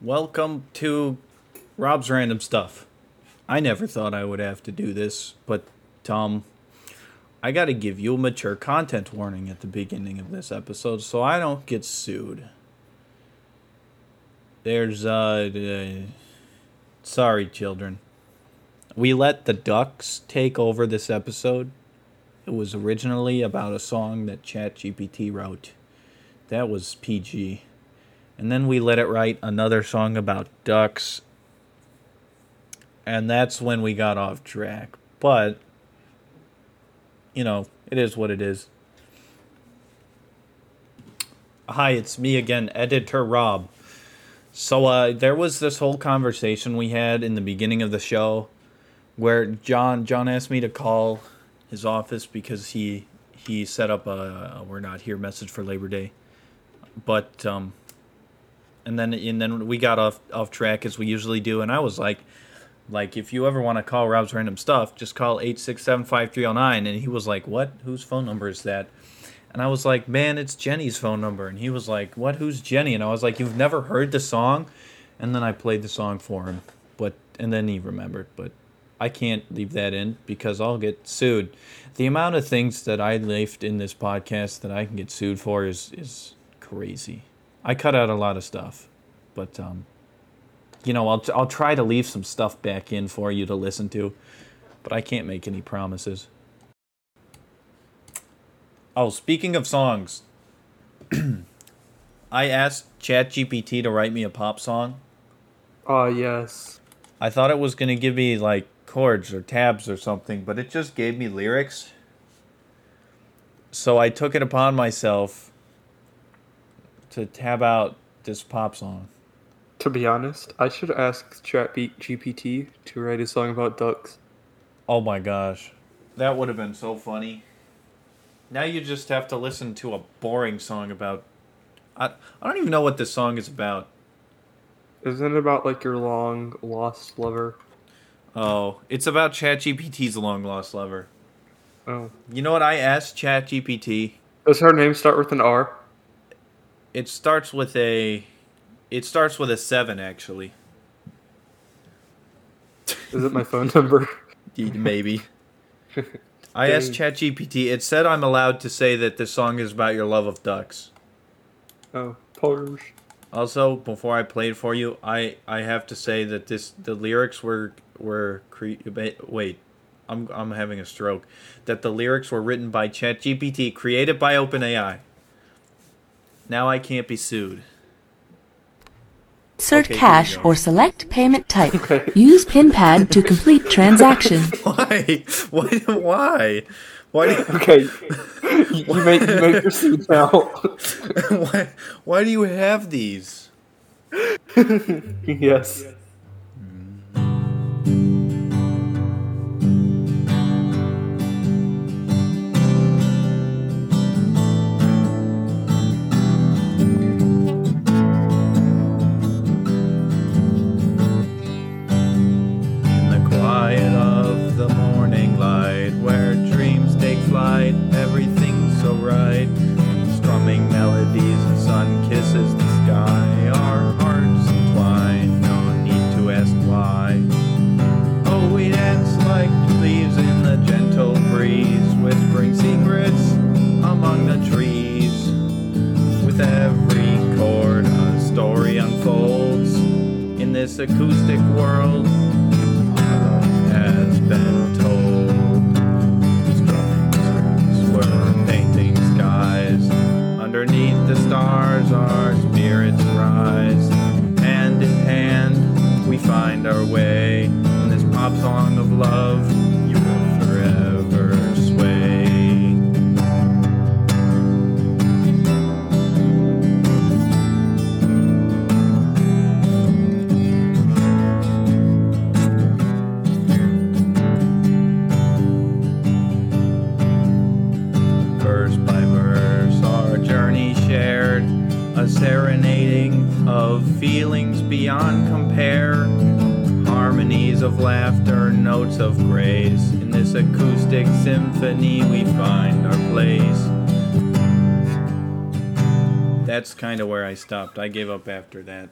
Welcome to Rob's Random Stuff. I never thought I would have to do this, but Tom, I got to give you a mature content warning at the beginning of this episode so I don't get sued. There's, uh, uh sorry, children. We let the ducks take over this episode. It was originally about a song that ChatGPT wrote. That was PG. And then we let it write another song about ducks. And that's when we got off track. But, you know, it is what it is. Hi, it's me again, Editor Rob. So, uh, there was this whole conversation we had in the beginning of the show where John John asked me to call his office because he he set up a, a "We're not here" message for Labor Day, but um, and then and then we got off off track as we usually do, and I was like, like if you ever want to call Rob's random stuff, just call eight six seven five three zero oh nine, and he was like, what? Whose phone number is that? And I was like, man, it's Jenny's phone number, and he was like, what? Who's Jenny? And I was like, you've never heard the song? And then I played the song for him, but and then he remembered, but I can't leave that in because I'll get sued. The amount of things that I left in this podcast that I can get sued for is is crazy. I cut out a lot of stuff, but um, you know, I'll I'll try to leave some stuff back in for you to listen to, but I can't make any promises. Oh, speaking of songs, I asked ChatGPT to write me a pop song. Ah, uh, yes. I thought it was gonna give me like chords or tabs or something, but it just gave me lyrics. So I took it upon myself to tab out this pop song. To be honest, I should ask ChatGPT to write a song about ducks. Oh my gosh. That would have been so funny. Now you just have to listen to a boring song about. I, I don't even know what this song is about. Isn't it about like your long lost lover? Oh, it's about ChatGPT's long lost lover. Oh. You know what I asked ChatGPT? Does her name start with an R? It starts with a. It starts with a seven, actually. Is it my phone number? Deed maybe. I asked ChatGPT. It said I'm allowed to say that this song is about your love of ducks. Oh, Porsche. Also, before I play it for you, I I have to say that this the lyrics were were cre- wait, I'm I'm having a stroke. That the lyrics were written by ChatGPT, created by OpenAI. Now I can't be sued. Insert okay, cash or select payment type. Okay. Use PinPad to complete transaction. Why? Why? Why? Why? Do you... Okay. you make you make your suit now. why? Why do you have these? yes. Acoustic world has been told. Strumming we're painting skies. Underneath the stars, our beyond compare. Harmonies of laughter, notes of grace. In this acoustic symphony, we find our place. That's kind of where I stopped. I gave up after that.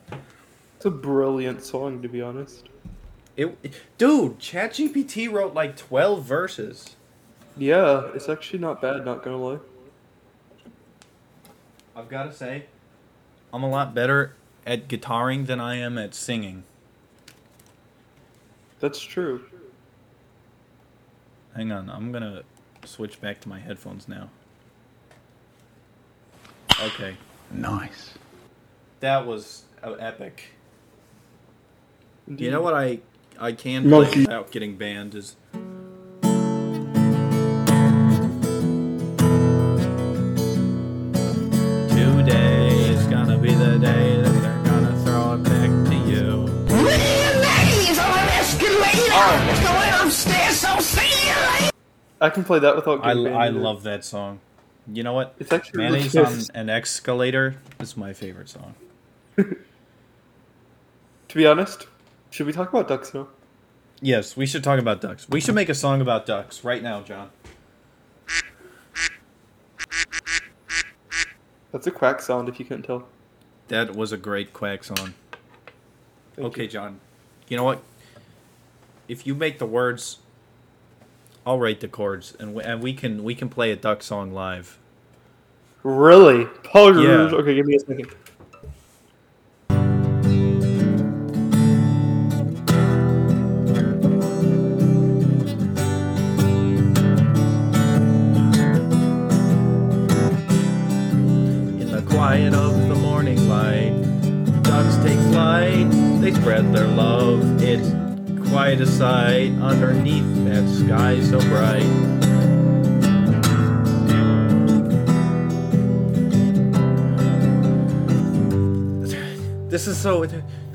It's a brilliant song, to be honest. It, dude, ChatGPT wrote like twelve verses. Yeah, it's actually not bad. Not gonna lie. I've got to say, I'm a lot better at guitaring than I am at singing. That's true. Hang on, I'm gonna switch back to my headphones now. Okay. Nice. That was uh, epic. Indeed. You know what I I can play Monkey. without getting banned is I can play that without. I, I love that song. You know what? It's actually really Mayonnaise on an escalator is my favorite song. To be honest, should we talk about ducks now? Yes, we should talk about ducks. We should make a song about ducks right now, John. That's a quack sound, if you couldn't tell. That was a great quack song. Thank okay, you. John. You know what? If you make the words, I'll write the chords, and we, and we can we can play a duck song live. Really? Paul Yeah. Okay, give me a second. In the quiet of the morning light, ducks take flight. They spread their love. Quite a sight underneath that sky so bright. This is so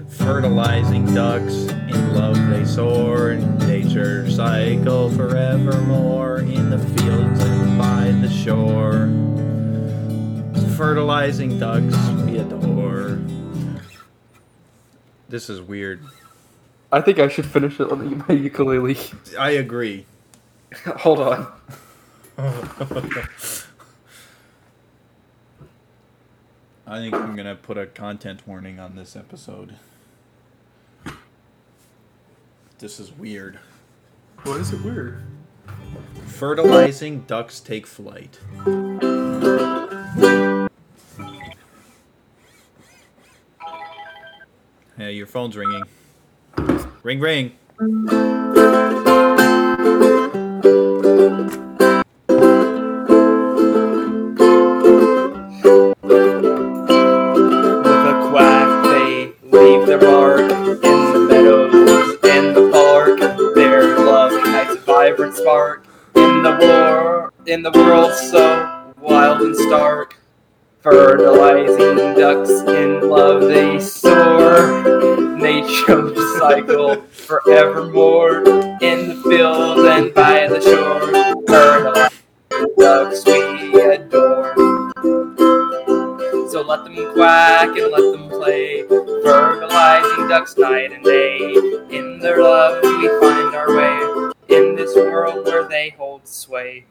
fertilizing ducks in love they soar in nature cycle forevermore in the fields and by the shore fertilizing ducks we adore. This is weird. I think I should finish it on my ukulele. I agree. Hold on. I think I'm gonna put a content warning on this episode. This is weird. Why is it weird? Fertilizing ducks take flight. Hey, your phone's ringing. Ring, ring. In the war, in the world so wild and stark. Fertilizing ducks in love they soar. Nature cycle forevermore in the field and by the shore. Fertilizing ducks we adore. So let them quack and let them play, fertilizing ducks night and day. In their love we find our way, in this world where they hold sway.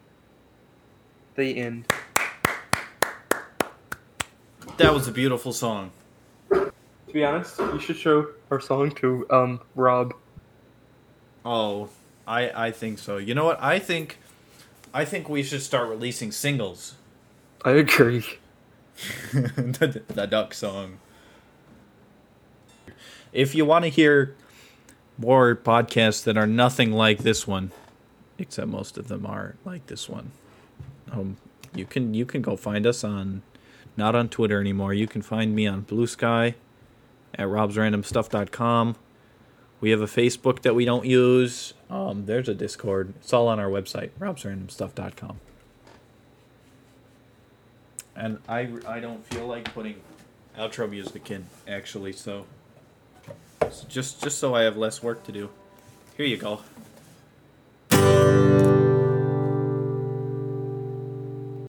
The end. That was a beautiful song. To be honest, you should show our song to um Rob. Oh, I I think so. You know what? I think I think we should start releasing singles. I agree. the, the duck song. If you want to hear more podcasts that are nothing like this one, except most of them are like this one, um, you can you can go find us on not on Twitter anymore. You can find me on Blue Sky at robsrandomstuff.com. We have a Facebook that we don't use. Um, there's a Discord. It's all on our website, robsrandomstuff.com. And I, I don't feel like putting outro music in actually, so so just just so I have less work to do. Here you go.